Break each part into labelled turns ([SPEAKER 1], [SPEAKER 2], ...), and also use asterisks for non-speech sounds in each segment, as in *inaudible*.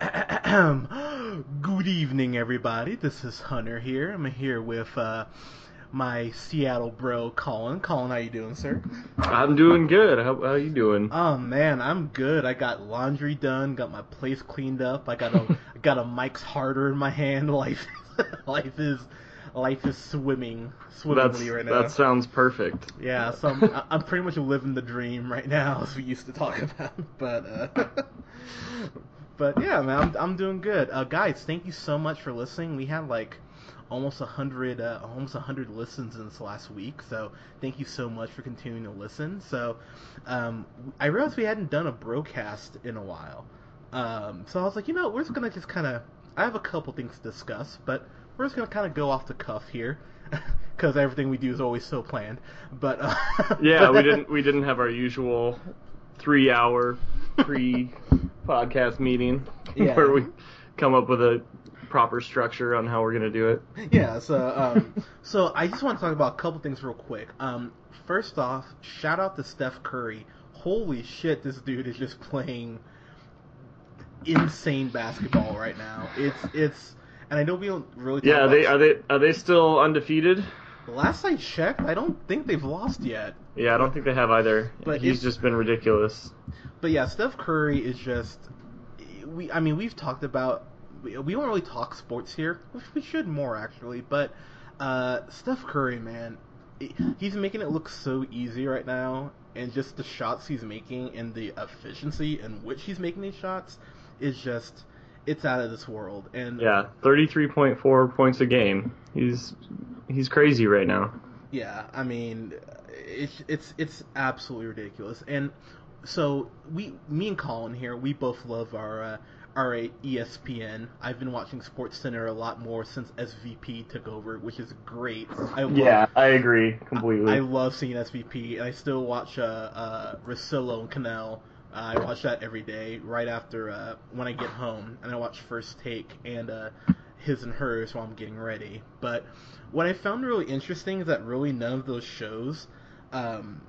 [SPEAKER 1] *clears throat* Good evening, everybody. This is Hunter here. I'm here with uh, my Seattle bro, Colin. Colin, how you doing, sir?
[SPEAKER 2] I'm doing good. How how you doing?
[SPEAKER 1] Oh man, I'm good. I got laundry done, got my place cleaned up. I got a I *laughs* got a Mike's harder in my hand. *laughs* Life, life is life is swimming
[SPEAKER 2] That's,
[SPEAKER 1] swimmingly right now.
[SPEAKER 2] that sounds perfect.
[SPEAKER 1] Yeah, so I'm, I'm pretty much living the dream right now, *laughs* as we used to talk about. But uh, but yeah, man, I'm I'm doing good. Uh, guys, thank you so much for listening. We had like almost a hundred uh, almost a hundred listens in this last week, so thank you so much for continuing to listen. So um, I realized we hadn't done a broadcast in a while, um, so I was like, you know, we're just gonna just kind of. I have a couple things to discuss, but we're just gonna kind of go off the cuff here. *laughs* Because everything we do is always so planned, but uh, *laughs*
[SPEAKER 2] Yeah, we didn't we didn't have our usual three hour pre *laughs* podcast meeting *laughs*
[SPEAKER 1] Yeah.
[SPEAKER 2] where we come up with a proper structure on how we're gonna do it.
[SPEAKER 1] yeah, so um, so I just want to talk about a couple things real quick. Um, first off, shout out to Steph Curry. Holy shit, this dude is just playing insane basketball right now. It's it's, and I know we don't really. Talk
[SPEAKER 2] Yeah,
[SPEAKER 1] about,
[SPEAKER 2] they are they are they still undefeated?
[SPEAKER 1] Last I checked, I don't think they've lost yet.
[SPEAKER 2] Yeah, I don't think they have either.
[SPEAKER 1] But
[SPEAKER 2] He's just been ridiculous.
[SPEAKER 1] But yeah, Steph Curry is just. We, I mean, we've talked about. We, we don't really talk sports here, which we should more actually. But uh, Steph Curry, man, he's making it look so easy right now, and just the shots he's making and the efficiency in which he's making these shots is just. It's out of this world, and
[SPEAKER 2] Yeah, thirty three point four points a game. He's he's crazy right now.
[SPEAKER 1] Yeah, I mean, it's it's it's absolutely ridiculous. And so we, me and Colin here, we both love our uh, our ESPN. I've been watching Sports Center a lot more since SVP took over, which is great. I love, yeah,
[SPEAKER 2] I agree completely.
[SPEAKER 1] I love seeing SVP, and I still watch uh, uh, Russillo and Kanell. Uh, I watch that every day, right after uh, when I get home, and I watch First Take and uh, his and hers while I'm getting ready. But what I found really interesting is that really none of those shows um,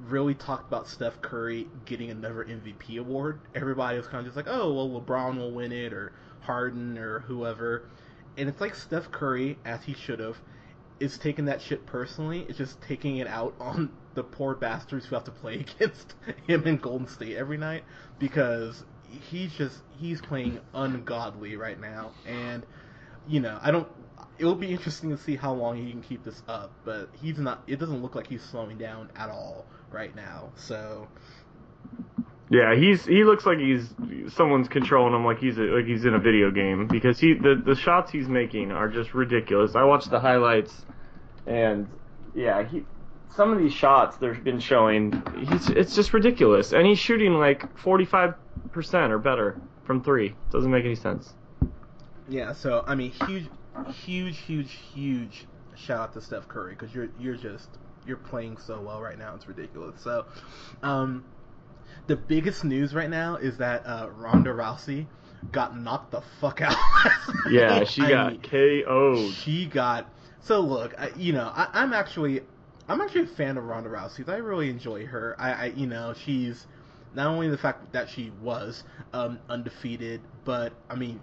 [SPEAKER 1] really talked about Steph Curry getting another MVP award. Everybody was kind of just like, oh, well, LeBron will win it, or Harden, or whoever. And it's like Steph Curry, as he should have, is taking that shit personally. It's just taking it out *laughs* on the poor bastards who have to play *laughs* against him in Golden State every night because he's just he's playing ungodly right now, and you know I don't. It will be interesting to see how long he can keep this up, but he's not. It doesn't look like he's slowing down at all right now. So
[SPEAKER 2] Yeah, he's he looks like he's someone's controlling him like he's a, like he's in a video game because he the the shots he's making are just ridiculous. I watched the highlights and yeah, he some of these shots they've been showing he's it's just ridiculous and he's shooting like 45% or better from 3. Doesn't make any sense.
[SPEAKER 1] yeah, so I mean, huge, huge, huge, huge shout out to Steph Curry because you're you're just you're playing so well right now. It's ridiculous. So, um, the biggest news right now is that uh, Ronda Rousey got knocked the fuck out. *laughs*
[SPEAKER 2] Yeah, she
[SPEAKER 1] I
[SPEAKER 2] got
[SPEAKER 1] mean,
[SPEAKER 2] KO'd.
[SPEAKER 1] She got. So look, I, you know, I, I'm actually, I'm actually a fan of Ronda Rousey. I really enjoy her. I, I, you know, she's not only the fact that she was um, undefeated, but I mean,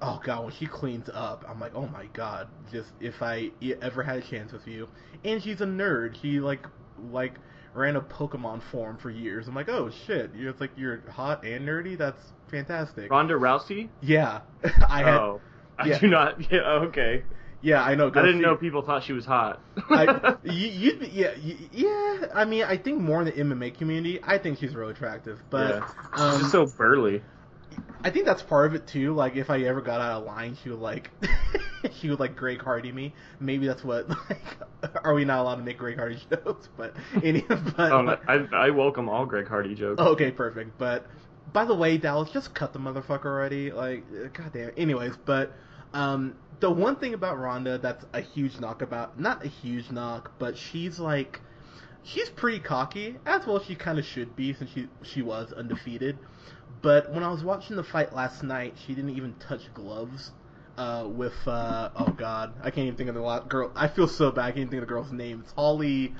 [SPEAKER 1] oh god, when she cleans up, I'm like, oh my god, just if I ever had a chance with you. And she's a nerd. She like, like ran a Pokemon form for years. I'm like, oh shit, you're it's like you're hot and nerdy. That's fantastic.
[SPEAKER 2] Ronda Rousey?
[SPEAKER 1] Yeah, *laughs* I had.
[SPEAKER 2] oh. I
[SPEAKER 1] yeah.
[SPEAKER 2] do not. *laughs* Yeah, okay.
[SPEAKER 1] Yeah, I know.
[SPEAKER 2] I didn't know people thought she was hot.
[SPEAKER 1] I, *laughs* you, yeah, y- yeah. I mean, I think more in the MMA community, I think she's really attractive. But
[SPEAKER 2] Yeah.
[SPEAKER 1] um,
[SPEAKER 2] She's so burly.
[SPEAKER 1] I think that's part of it too. Like, if I ever got out of line, she would like, *laughs* she would like Greg Hardy me. Maybe that's what. *laughs* Like, are we not allowed to make Greg Hardy jokes? But any, but
[SPEAKER 2] Um, I, I welcome all Greg Hardy jokes.
[SPEAKER 1] okay, perfect. But by the way, Dallas, just cut the motherfucker already. Like, goddamn. Anyways, but um, the one thing about Ronda that's a huge knock about, not a huge knock, but she's like, she's pretty cocky, as well she kind of should be since she she was undefeated. But when I was watching the fight last night, she didn't even touch gloves. Uh, with uh, oh god, I can't even think of the girl. I feel so bad. I can't even think of the girl's name. It's Holly,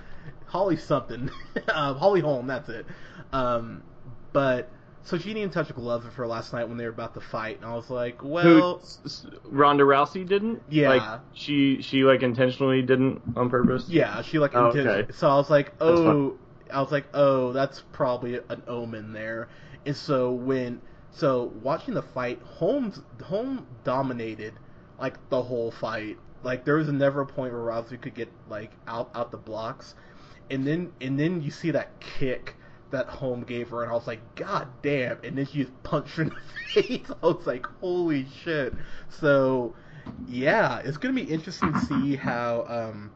[SPEAKER 1] Holly something. *laughs* uh, Holly Holm. That's it. Um, but so she didn't touch a glove for last night when they were about to fight, and I was like, well,
[SPEAKER 2] s- Ronda Rousey didn't?
[SPEAKER 1] Yeah.
[SPEAKER 2] Like she she like intentionally didn't on purpose.
[SPEAKER 1] yeah, she like
[SPEAKER 2] Oh,
[SPEAKER 1] inten-
[SPEAKER 2] okay.
[SPEAKER 1] So I was like, oh, I was like, oh, that's probably an omen there. And so when so watching the fight, Holmes Holmes dominated like the whole fight. Like there was never a point where Rousey could get like out out the blocks, and then and then you see that kick that Holm gave her, and I was like, God damn! And then she just punched her in the *laughs* face. I was like, Holy shit! So yeah, it's gonna be interesting to see how um.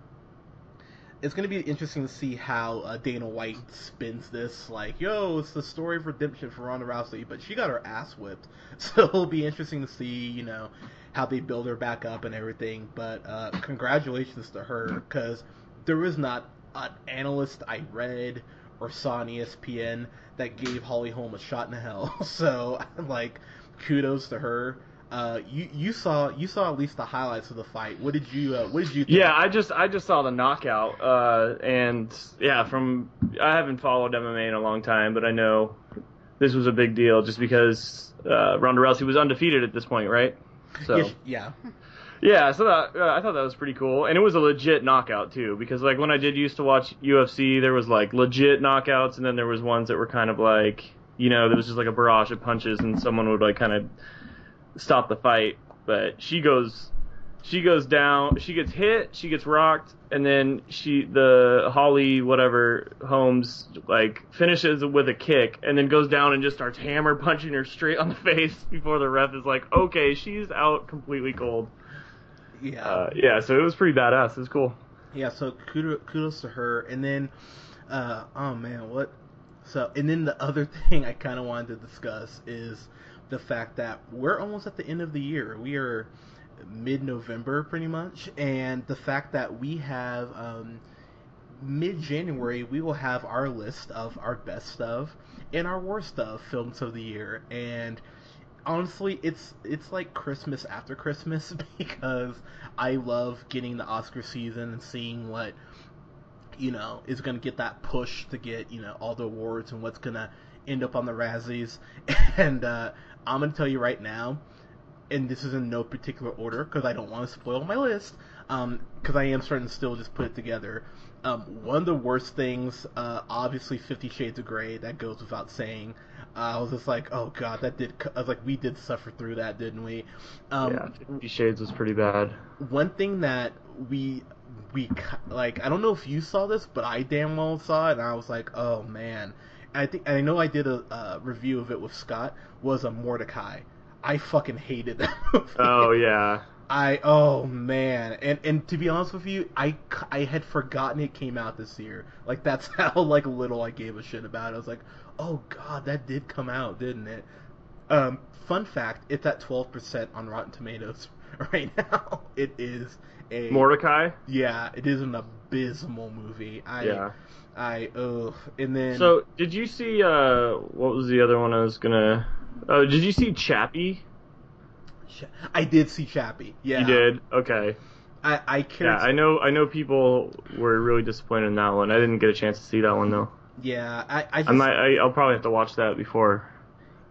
[SPEAKER 1] It's gonna be interesting to see how uh, Dana White spins this. Like, yo, it's the story of redemption for Ronda Rousey, but she got her ass whipped. *laughs* So it'll be interesting to see, you know, how they build her back up and everything. But uh, congratulations to her because there was not an analyst I read or saw on ESPN that gave Holly Holm a shot in the hell. *laughs* So like, kudos to her. Uh, you you saw you saw at least the highlights of the fight. What did you uh, what did you? Think?
[SPEAKER 2] Yeah, I just I just saw the knockout, uh, and yeah, from I haven't followed MMA in a long time, but I know this was a big deal just because uh, Ronda Rousey was undefeated at this point, right? So
[SPEAKER 1] yeah, yeah.
[SPEAKER 2] so that uh, I thought that was pretty cool, and it was a legit knockout too, because like when I did used to watch UFC, there was like legit knockouts, and then there was ones that were kind of like you know there was just like a barrage of punches, and someone would like kind of stop the fight, but she goes she goes down, she gets hit, she gets rocked, and then she the Holly whatever Holmes like finishes with a kick and then goes down and just starts hammer punching her straight on the *laughs* face before the ref is like, okay, she's out completely cold.
[SPEAKER 1] Yeah,
[SPEAKER 2] Uh, yeah, so it was pretty badass. It was cool.
[SPEAKER 1] yeah. So kudos, kudos to her. And then, uh, oh man, what? So, and then the other *laughs* thing I kind of wanted to discuss is the fact that we're almost at the end of the year. We are mid-November, pretty much, and the fact that we have um, mid-January, we will have our list of our best of and our worst of films of the year, and honestly, it's it's like Christmas after Christmas *laughs* because I love getting the Oscar season and seeing what you know is going to get that push to get you know all the awards and what's going to end up on the Razzies. *laughs* And uh, I'm going to tell you right now, and this is in no particular order because I don't want to spoil my list. Because I am starting to still just put it together. Um, one of the worst things, uh, obviously, Fifty Shades of Grey. That goes without saying. I was just like, oh god, that did. I was like, we did suffer through that, didn't we? Um,
[SPEAKER 2] yeah, Fifty Shades was pretty bad.
[SPEAKER 1] one thing that we we like I don't know if you saw this, but I damn well saw it, and I was like, oh man. I think I know I did a uh, review of it with Scott. Was a Mortdecai. I fucking hated that *laughs* movie.
[SPEAKER 2] Oh yeah.
[SPEAKER 1] I oh man, and and to be honest with you, I I had forgotten it came out this year. Like that's *laughs* how like little I gave a shit about it. I was like, oh god, that did come out, didn't it? Um, fun fact, it's at twelve percent on Rotten Tomatoes *laughs* right now. It is a
[SPEAKER 2] Mortdecai.
[SPEAKER 1] yeah, it is an abysmal movie. I
[SPEAKER 2] Yeah.
[SPEAKER 1] I ugh, and then
[SPEAKER 2] So did you see uh what was the other one I was gonna? Oh, did you see Chappie?
[SPEAKER 1] I did see Chappie. Yeah,
[SPEAKER 2] You did. Okay.
[SPEAKER 1] I I cared.
[SPEAKER 2] Yeah, I know. I know people were really disappointed in that one. I didn't get a chance to see that one though.
[SPEAKER 1] Yeah, I I just
[SPEAKER 2] I might. I, I'll probably have to watch that before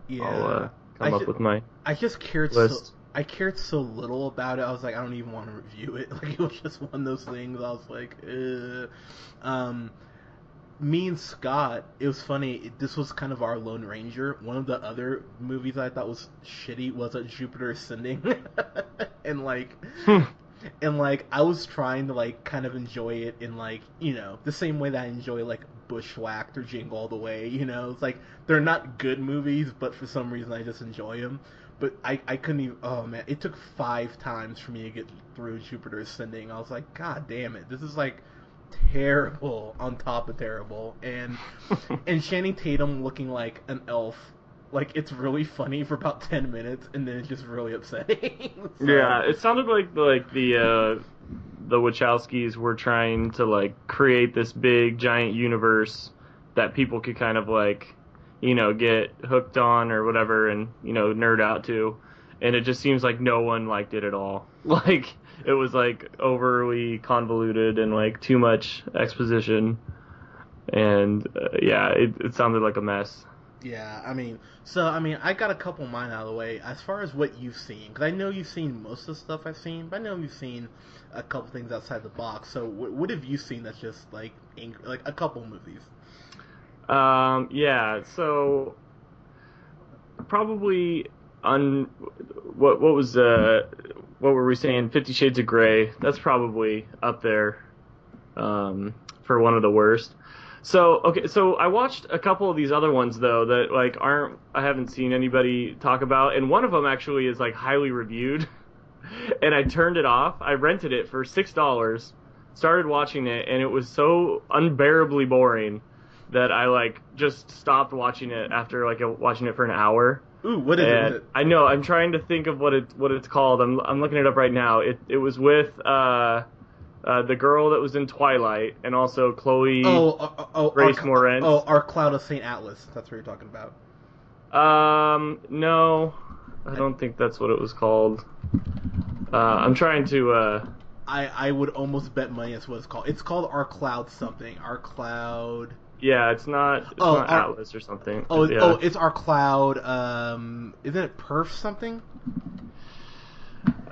[SPEAKER 1] yeah.
[SPEAKER 2] I'll uh,
[SPEAKER 1] I
[SPEAKER 2] come up
[SPEAKER 1] ju-
[SPEAKER 2] with my.
[SPEAKER 1] I just cared so. I cared so little about it. I was like, I don't even want to review it. *laughs* Like it was just one of those things. I was like, Ugh. um, me and Scott. It was funny. This was kind of our Lone Ranger. One of the other movies I thought was shitty was a Jupiter Ascending, *laughs* and like.
[SPEAKER 2] Hmm.
[SPEAKER 1] And like I was trying to like kind of enjoy it in like you know the same way that I enjoy like Bushwhacked or Jingle All the Way. You know, it's like they're not good movies, but for some reason I just enjoy them. But I I couldn't even. Oh man, it took five times for me to get through Jupiter Ascending. I was like, God damn it, this is like terrible on top of terrible. And *laughs* and Channing Tatum looking like an elf. Like it's really funny for about ten minutes, and then it's just really upsetting. *laughs* So-
[SPEAKER 2] Yeah, it sounded like like the uh, the Wachowskis were trying to like create this big giant universe that people could kind of like, you know, get hooked on or whatever, and you know, nerd out to. And it just seems like no one liked it at all. *laughs* Like it was like overly convoluted and like too much exposition. And uh, yeah, it, it sounded like a mess.
[SPEAKER 1] Yeah, I mean, so I mean, I got a couple mine out of the way. As far as what you've seen, because I know you've seen most of the stuff I've seen, but I know you've seen a couple things outside the box. So, what, what have you seen that's just like, ang- like a couple movies?
[SPEAKER 2] Um, yeah, so probably on what what was uh what were we saying? Fifty Shades of Grey. That's probably up there um, for one of the worst. So okay, so I watched a couple of these other ones though that like aren't I haven't seen anybody talk about, and one of them actually is like highly reviewed, *laughs* and I turned it off. I rented it for six dollars, started watching it, and it was so unbearably boring that I like just stopped watching it after like watching it for an hour.
[SPEAKER 1] Ooh, what is it?
[SPEAKER 2] I know I'm trying to think of what it what it's called. I'm I'm looking it up right now. It it was with uh, uh the girl that was in Twilight and also Chloe.
[SPEAKER 1] Oh, oh, oh, oh,
[SPEAKER 2] Grace
[SPEAKER 1] our,
[SPEAKER 2] Moretz.
[SPEAKER 1] Oh, our Cloud of Saint Atlas. That's what you're talking about.
[SPEAKER 2] Um, no, I don't think that's what it was called. Uh, I'm trying to. Uh,
[SPEAKER 1] I I would almost bet money that's what it's called. It's called Our Cloud something. Our Cloud.
[SPEAKER 2] yeah, it's not. It's
[SPEAKER 1] Oh,
[SPEAKER 2] not
[SPEAKER 1] our-
[SPEAKER 2] Atlas or something.
[SPEAKER 1] Oh,
[SPEAKER 2] yeah.
[SPEAKER 1] oh, it's Our Cloud. Um, isn't it Perf something?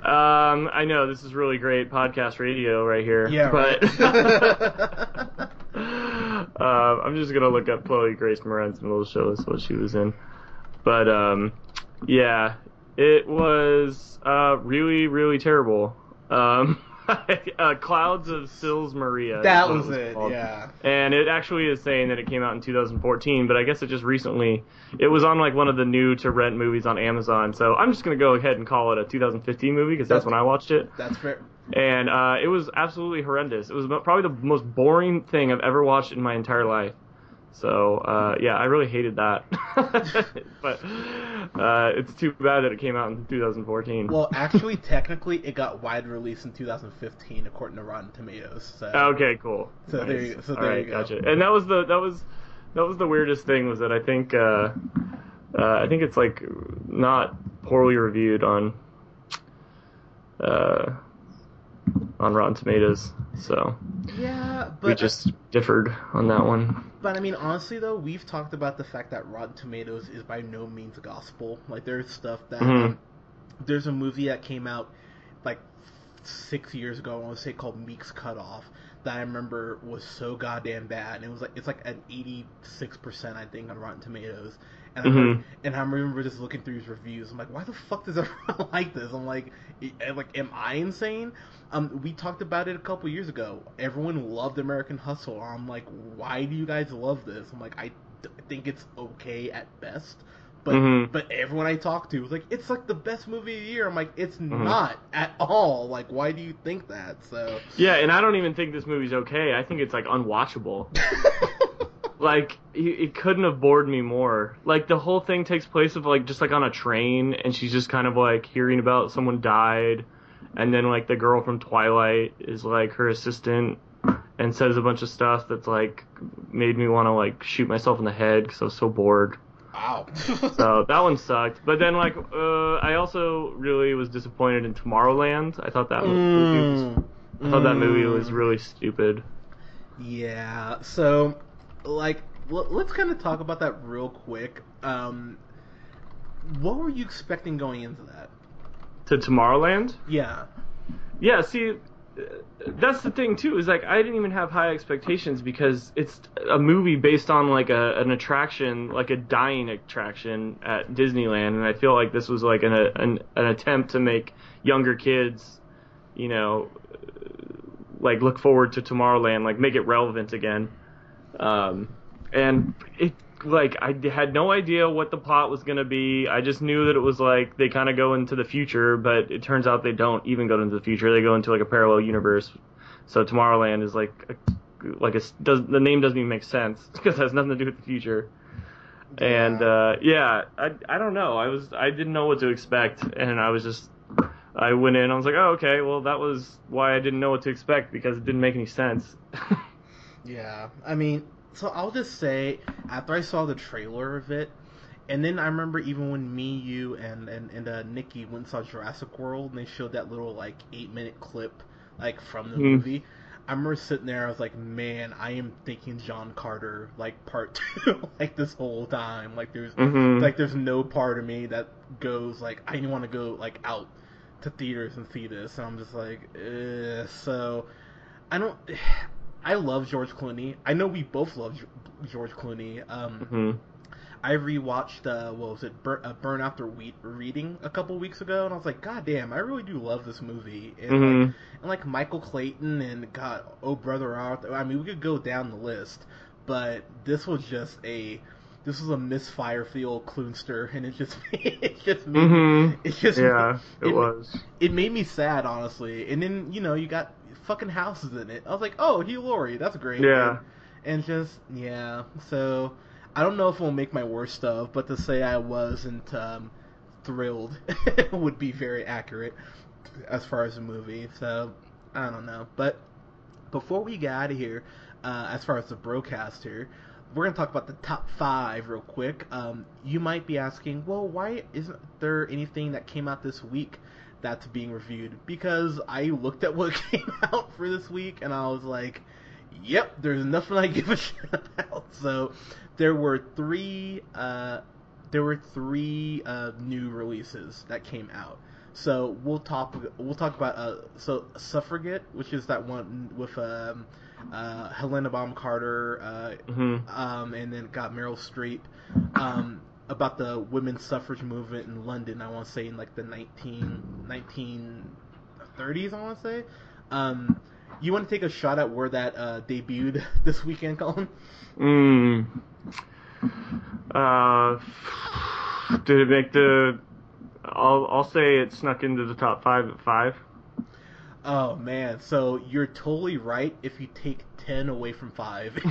[SPEAKER 2] Um, I know this is really great podcast radio right here.
[SPEAKER 1] Yeah,
[SPEAKER 2] but
[SPEAKER 1] right. *laughs* *laughs*
[SPEAKER 2] um, I'm just gonna look up Chloe Grace Moretz and it'll show us what she was in. But um, yeah, it was uh really really terrible. Um, *laughs* *laughs* uh, Clouds of Sils Maria.
[SPEAKER 1] that
[SPEAKER 2] what
[SPEAKER 1] was it.
[SPEAKER 2] called.
[SPEAKER 1] Yeah.
[SPEAKER 2] And it actually is saying that it came out in 2014, but I guess it just recently. It was on like one of the new to rent movies on Amazon, so I'm just gonna go ahead and call it a 2015 movie because that's when I watched it.
[SPEAKER 1] That's fair.
[SPEAKER 2] And uh, it was absolutely horrendous. It was probably the most boring thing I've ever watched in my entire life. So uh, yeah, I really hated that. *laughs* but uh, it's too bad that it came out in 2014.
[SPEAKER 1] Well, actually, technically, it got wide release in 2015, according to Rotten Tomatoes. So.
[SPEAKER 2] Okay, cool.
[SPEAKER 1] So
[SPEAKER 2] Nice.
[SPEAKER 1] there you- so there
[SPEAKER 2] right,
[SPEAKER 1] you go.
[SPEAKER 2] Gotcha. And that was the that was that was the weirdest thing was that I think uh, uh, I think it's like not poorly reviewed on uh, on Rotten Tomatoes. So
[SPEAKER 1] Yeah, but
[SPEAKER 2] we just differed on that one.
[SPEAKER 1] But I mean, honestly, though, we've talked about the fact that Rotten Tomatoes is by no means gospel. Like, there's stuff that
[SPEAKER 2] Mhm.
[SPEAKER 1] um, there's a movie that came out like six years ago. I want to say called Meek's Cut Off that I remember was so goddamn bad. And it was like it's like an 86 percent, I think, on Rotten Tomatoes. And I
[SPEAKER 2] Mhm.
[SPEAKER 1] remember, and I remember just looking through his reviews. I'm like, why the fuck does everyone *laughs* like this? I'm like, like, am I insane? Um, we talked about it a couple years ago. Everyone loved American Hustle. I'm like, why do you guys love this? I'm like, I d- think it's okay at best. But
[SPEAKER 2] Mhm.
[SPEAKER 1] but everyone I talked to was like, it's like the best movie of the year. I'm like, it's
[SPEAKER 2] Mm-hmm.
[SPEAKER 1] not at all. Like, why do you think that? So
[SPEAKER 2] Yeah, and I don't even think this movie's okay. I think it's like unwatchable. *laughs* like it couldn't have bored me more. Like the whole thing takes place of like just like on a train, and she's just kind of like hearing about someone died, and then like the girl from Twilight is like her assistant, and says a bunch of stuff that's like made me want to like shoot myself in the head because I was so bored.
[SPEAKER 1] wow. *laughs*
[SPEAKER 2] So that one sucked. But then like uh, I also really was disappointed in Tomorrowland. I thought that movie was,
[SPEAKER 1] Mm.
[SPEAKER 2] I thought that movie was
[SPEAKER 1] Mm.
[SPEAKER 2] really stupid.
[SPEAKER 1] Yeah. So, like, l- let's kind of talk about that real quick. Um, what were you expecting going into that?
[SPEAKER 2] To Tomorrowland?
[SPEAKER 1] Yeah.
[SPEAKER 2] Yeah, see, that's the thing too. Is like I didn't even have high expectations because it's a movie based on like a an attraction, like a dying attraction at Disneyland, and I feel like this was like an an, an attempt to make younger kids, you know, like look forward to Tomorrowland, like make it relevant again. Um, and it like I had no idea what the plot was gonna be. I just knew that it was like they kind of go into the future, but it turns out they don't even go into the future. They go into like a parallel universe. So Tomorrowland is like a, like a does the name doesn't even make sense *laughs* because it has nothing to do with the future. And
[SPEAKER 1] Yeah.
[SPEAKER 2] uh, yeah, I I don't know. I was I didn't know what to expect, and I was just I went in. I was like, oh okay, well that was why I didn't know what to expect because it didn't make any sense. *laughs*
[SPEAKER 1] Yeah. I mean, so I'll just say, after I saw the trailer of it, and then I remember even when me, you, and and and uh, Nikki went and saw Jurassic World, and they showed that little like eight minute clip, like from the
[SPEAKER 2] Mhm.
[SPEAKER 1] movie. I remember sitting there. I was like, man, I am thinking John Carter like part *laughs* two like this whole time. Like there's
[SPEAKER 2] Mhm.
[SPEAKER 1] like there's no part of me that goes like I want to go like out to theaters and see this. And I'm just like, Ugh. so I don't. I love George Clooney. I know we both love George Clooney. Um,
[SPEAKER 2] Mhm.
[SPEAKER 1] I rewatched uh, what was it, Burn, uh, Burn After Wheat Reading a couple weeks ago, and I was like, God damn, I really do love this movie. And, like,
[SPEAKER 2] Mhm.
[SPEAKER 1] and like Michael Clayton and God, oh brother Arthur. I mean, we could go down the list, but this was just a this was a misfire for the old Kloonster, *laughs* and it just it just made
[SPEAKER 2] Mhm.
[SPEAKER 1] it just
[SPEAKER 2] Yeah, it
[SPEAKER 1] it-
[SPEAKER 2] was.
[SPEAKER 1] it made me sad honestly. And then you know you got fucking House's in it. I was like, oh Hugh Laurie, that's great.
[SPEAKER 2] Yeah.
[SPEAKER 1] And, and just yeah, so I don't know if it'll make my worst of, but to say I wasn't um, thrilled *laughs* would be very accurate as far as the movie. So I don't know, but before we get out of here, uh, as far as the broadcast here, we're gonna talk about the top five real quick. Um, you might be asking, well, why isn't there anything that came out this week that's being reviewed? Because I looked at what *laughs* came out for this week and I was like, yep, there's nothing I give a *laughs* shit about. So there were three, uh, there were three uh, new releases that came out. So we'll talk. We'll talk about uh, so Suffragette, which is that one with um, uh, Helena Bonham Carter, uh,
[SPEAKER 2] Mhm.
[SPEAKER 1] um, and then got Meryl Streep um, about the women's suffrage movement in London. I want to say in like the 19, 1930s. I want to say. Um, you want to take a shot at where that uh, debuted *laughs* this weekend, Colin?
[SPEAKER 2] Mm. Uh, did it make the? I'll I'll say it snuck into the top five at five.
[SPEAKER 1] Oh man, so you're totally right if you take 10 away from 5. *laughs*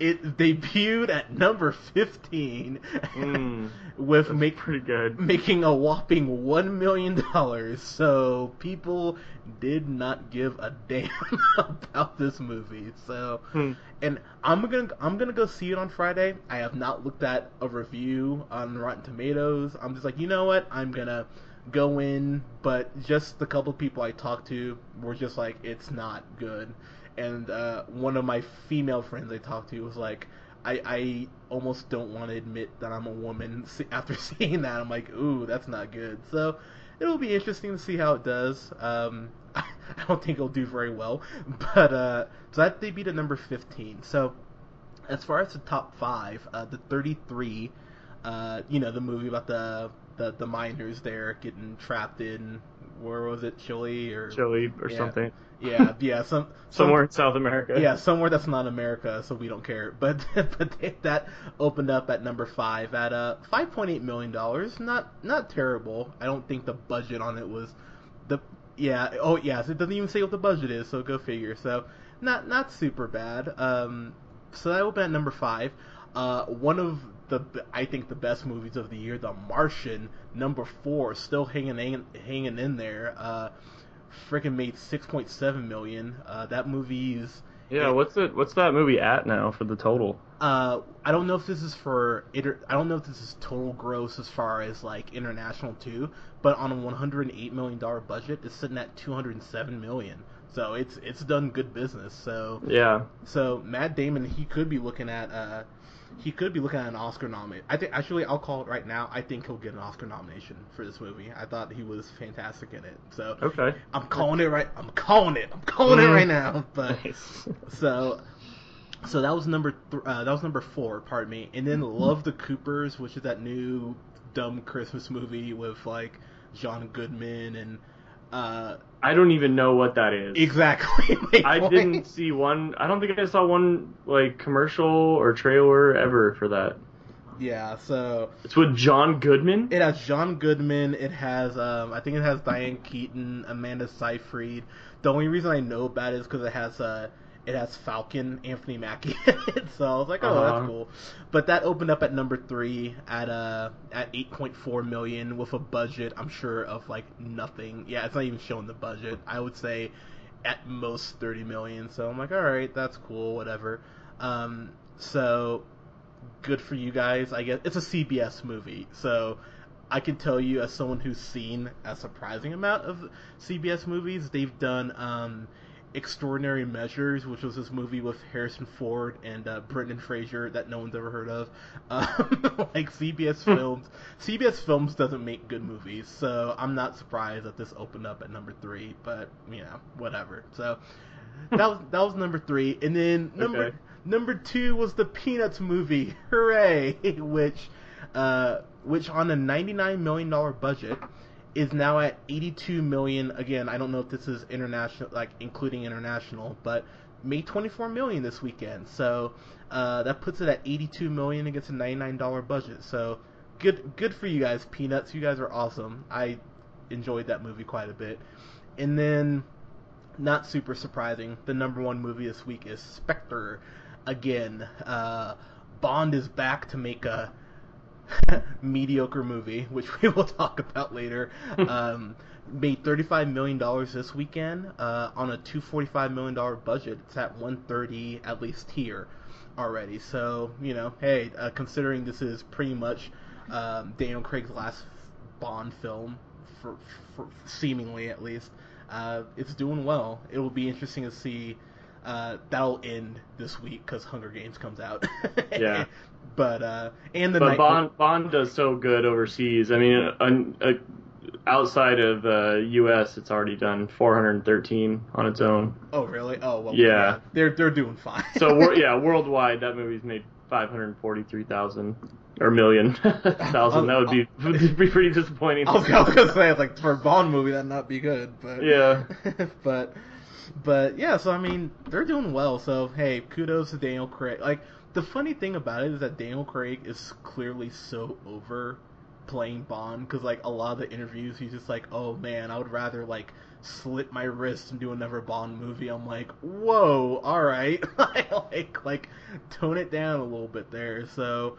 [SPEAKER 1] it debuted at number 15
[SPEAKER 2] Mm, *laughs*
[SPEAKER 1] with make,
[SPEAKER 2] pretty good.
[SPEAKER 1] making a whopping 1 million dollars. So people did not give a damn *laughs* about this movie. So
[SPEAKER 2] Hmm.
[SPEAKER 1] and I'm going to I'm going to go see it on Friday. I have not looked at a review on Rotten Tomatoes. I'm just like, "You know what? I'm going to go in, but just the couple people I talked to were just like, it's not good. And uh, one of my female friends I talked to was like, I, I almost don't want to admit that I'm a woman *laughs* after *laughs* seeing that. I'm like, ooh, that's not good. So it'll be interesting to see how it does. Um, *laughs* I don't think it'll do very well, but uh, so that debuted at number 15. So as far as the top five, uh, the 33, uh, you know, the movie about the the, the miners there getting trapped in where was it, Chile or
[SPEAKER 2] Chile or
[SPEAKER 1] Yeah.
[SPEAKER 2] something.
[SPEAKER 1] Yeah, yeah, some, *laughs* some
[SPEAKER 2] Somewhere in South America.
[SPEAKER 1] yeah, somewhere that's not America, so we don't care. *laughs* But but they, that opened up at number five at uh five point eight million dollars. Not not terrible. I don't think the budget on it was the yeah oh yes it doesn't even say what the budget is, so go figure. So not not super bad. Um, so that opened at number five. Uh, one of the I think the best movies of the year, The Martian, number four, still hanging hanging, hanging in there. Uh, freaking made six point seven million. Uh, that movie's
[SPEAKER 2] Yeah. What's it? What's that movie at now for the total?
[SPEAKER 1] uh, I don't know if this is for inter- I don't know if this is total gross as far as like international too, but on a 108 million dollar budget, it's sitting at 207 million. So it's it's done good business. So
[SPEAKER 2] Yeah.
[SPEAKER 1] so Matt Damon he could be looking at uh he could be looking at an Oscar nomination. I think actually I'll call it right now. I think he'll get an Oscar nomination for this movie. I thought he was fantastic in it. So
[SPEAKER 2] Okay.
[SPEAKER 1] I'm calling it right. I'm calling it. I'm calling it
[SPEAKER 2] Mhm.
[SPEAKER 1] right now. *laughs* But
[SPEAKER 2] Nice. *laughs*
[SPEAKER 1] so, so that was number th- uh, that was number four. Pardon me. And then Love the Coopers, which is that new dumb Christmas movie with like John Goodman and uh,
[SPEAKER 2] I don't even know what that is.
[SPEAKER 1] exactly. *laughs*
[SPEAKER 2] I
[SPEAKER 1] point.
[SPEAKER 2] didn't see one. I don't think I saw one like commercial or trailer ever for that.
[SPEAKER 1] Yeah. So
[SPEAKER 2] It's with John Goodman.
[SPEAKER 1] it has John Goodman. It has um, I think it has Diane Keaton, Amanda Seyfried. The only reason I know about it is because it has uh, it has Falcon Anthony Mackie. *laughs* So I was like, oh,
[SPEAKER 2] Uh-huh.
[SPEAKER 1] that's cool. But that opened up at number three at uh at 8.4 million with a budget I'm sure of like nothing. Yeah, it's not even showing the budget. I would say at most 30 million. So I'm like, all right, that's cool, whatever. Um, so good for you guys. I guess it's a CBS movie, so I can tell you as someone who's seen a surprising amount of CBS movies, they've done um, Extraordinary Measures, which was this movie with Harrison Ford and uh, Brendan Fraser that no one's ever heard of. *laughs* Um, like CBS Films, CBS Films doesn't make good movies, so I'm not surprised that this opened up at number three. But you know, whatever. So that was that was number three, and then number
[SPEAKER 2] Okay.
[SPEAKER 1] number two was the Peanuts movie. *laughs* Hooray! *laughs* Which uh, which on a 99 million dollar budget is now at 82 million. Again, I don't know if this is international, like including international, but made 24 million this weekend. So uh, that puts it at 82 million against a 99 dollar budget. So good, good for you guys, Peanuts. You guys are awesome. I enjoyed that movie quite a bit. And then, not super surprising, the number one movie this week is Spectre. Again, uh, Bond is back to make a *laughs* mediocre movie, which we will talk about later. *laughs* um, made thirty-five million dollars this weekend uh, on a two forty-five million dollar budget. It's at one thirty at least here already. So you know, hey, uh, considering this is pretty much um, Daniel Craig's last Bond film, for, for seemingly at least, uh, it's doing well. It will be interesting to see. Uh, that'll end this week because Hunger Games comes out. *laughs*
[SPEAKER 2] Yeah.
[SPEAKER 1] But uh, and the
[SPEAKER 2] But
[SPEAKER 1] night
[SPEAKER 2] Bond Bond does so good overseas. I mean, uh, uh, outside of uh, U.S., it's already done 413 on its own.
[SPEAKER 1] Oh really? Oh well.
[SPEAKER 2] Yeah.
[SPEAKER 1] They're they're doing fine.
[SPEAKER 2] So *laughs* yeah, worldwide, that movie's made 543,000 or million *laughs* thousand. That would be would be pretty disappointing.
[SPEAKER 1] I was, I was gonna say like for a Bond movie that'd not be good, but
[SPEAKER 2] Yeah.
[SPEAKER 1] but but yeah. So I mean they're doing well. So hey, kudos to Daniel Craig. Like the funny thing about it is that Daniel Craig is clearly so over playing Bond because like a lot of the interviews he's just like, oh man, I would rather like slit my wrist and do another Bond movie. I'm like, whoa, all right, *laughs* like like tone it down a little bit there. So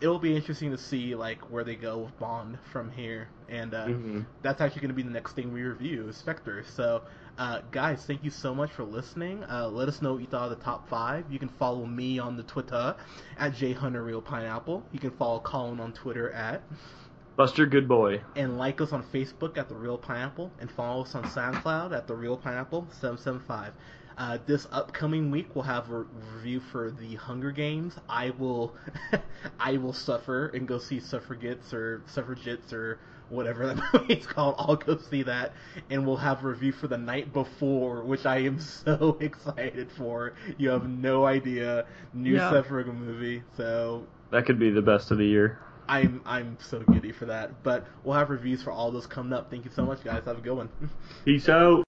[SPEAKER 1] it'll be interesting to see like where they go with Bond from here, and uh,
[SPEAKER 2] Mhm.
[SPEAKER 1] that's actually going to be the next thing we review, Spectre. So, uh, guys, thank you so much for listening. Uh, let us know what you thought of the top five. You can follow me on the Twitter at jhunterrealpineapple. You can follow Colin on Twitter at
[SPEAKER 2] Buster Good Boy.
[SPEAKER 1] and like us on Facebook at The Real Pineapple, and follow us on SoundCloud at The Real Pineapple 775. Uh, this upcoming week we'll have a review for the Hunger Games. I will, *laughs* I will suffer and go see Suffragettes or Suffragettes or whatever that *laughs* movie's called. I'll go see that, and we'll have a review for the night before, which I am *laughs* so excited for. You have no idea, new
[SPEAKER 2] Yeah.
[SPEAKER 1] Seth Rogen movie. So
[SPEAKER 2] That could be the best of the year.
[SPEAKER 1] I'm I'm so giddy for that. But we'll have reviews for all those coming up. Thank you so much, guys. Have a good one. *laughs*
[SPEAKER 2] Peace out.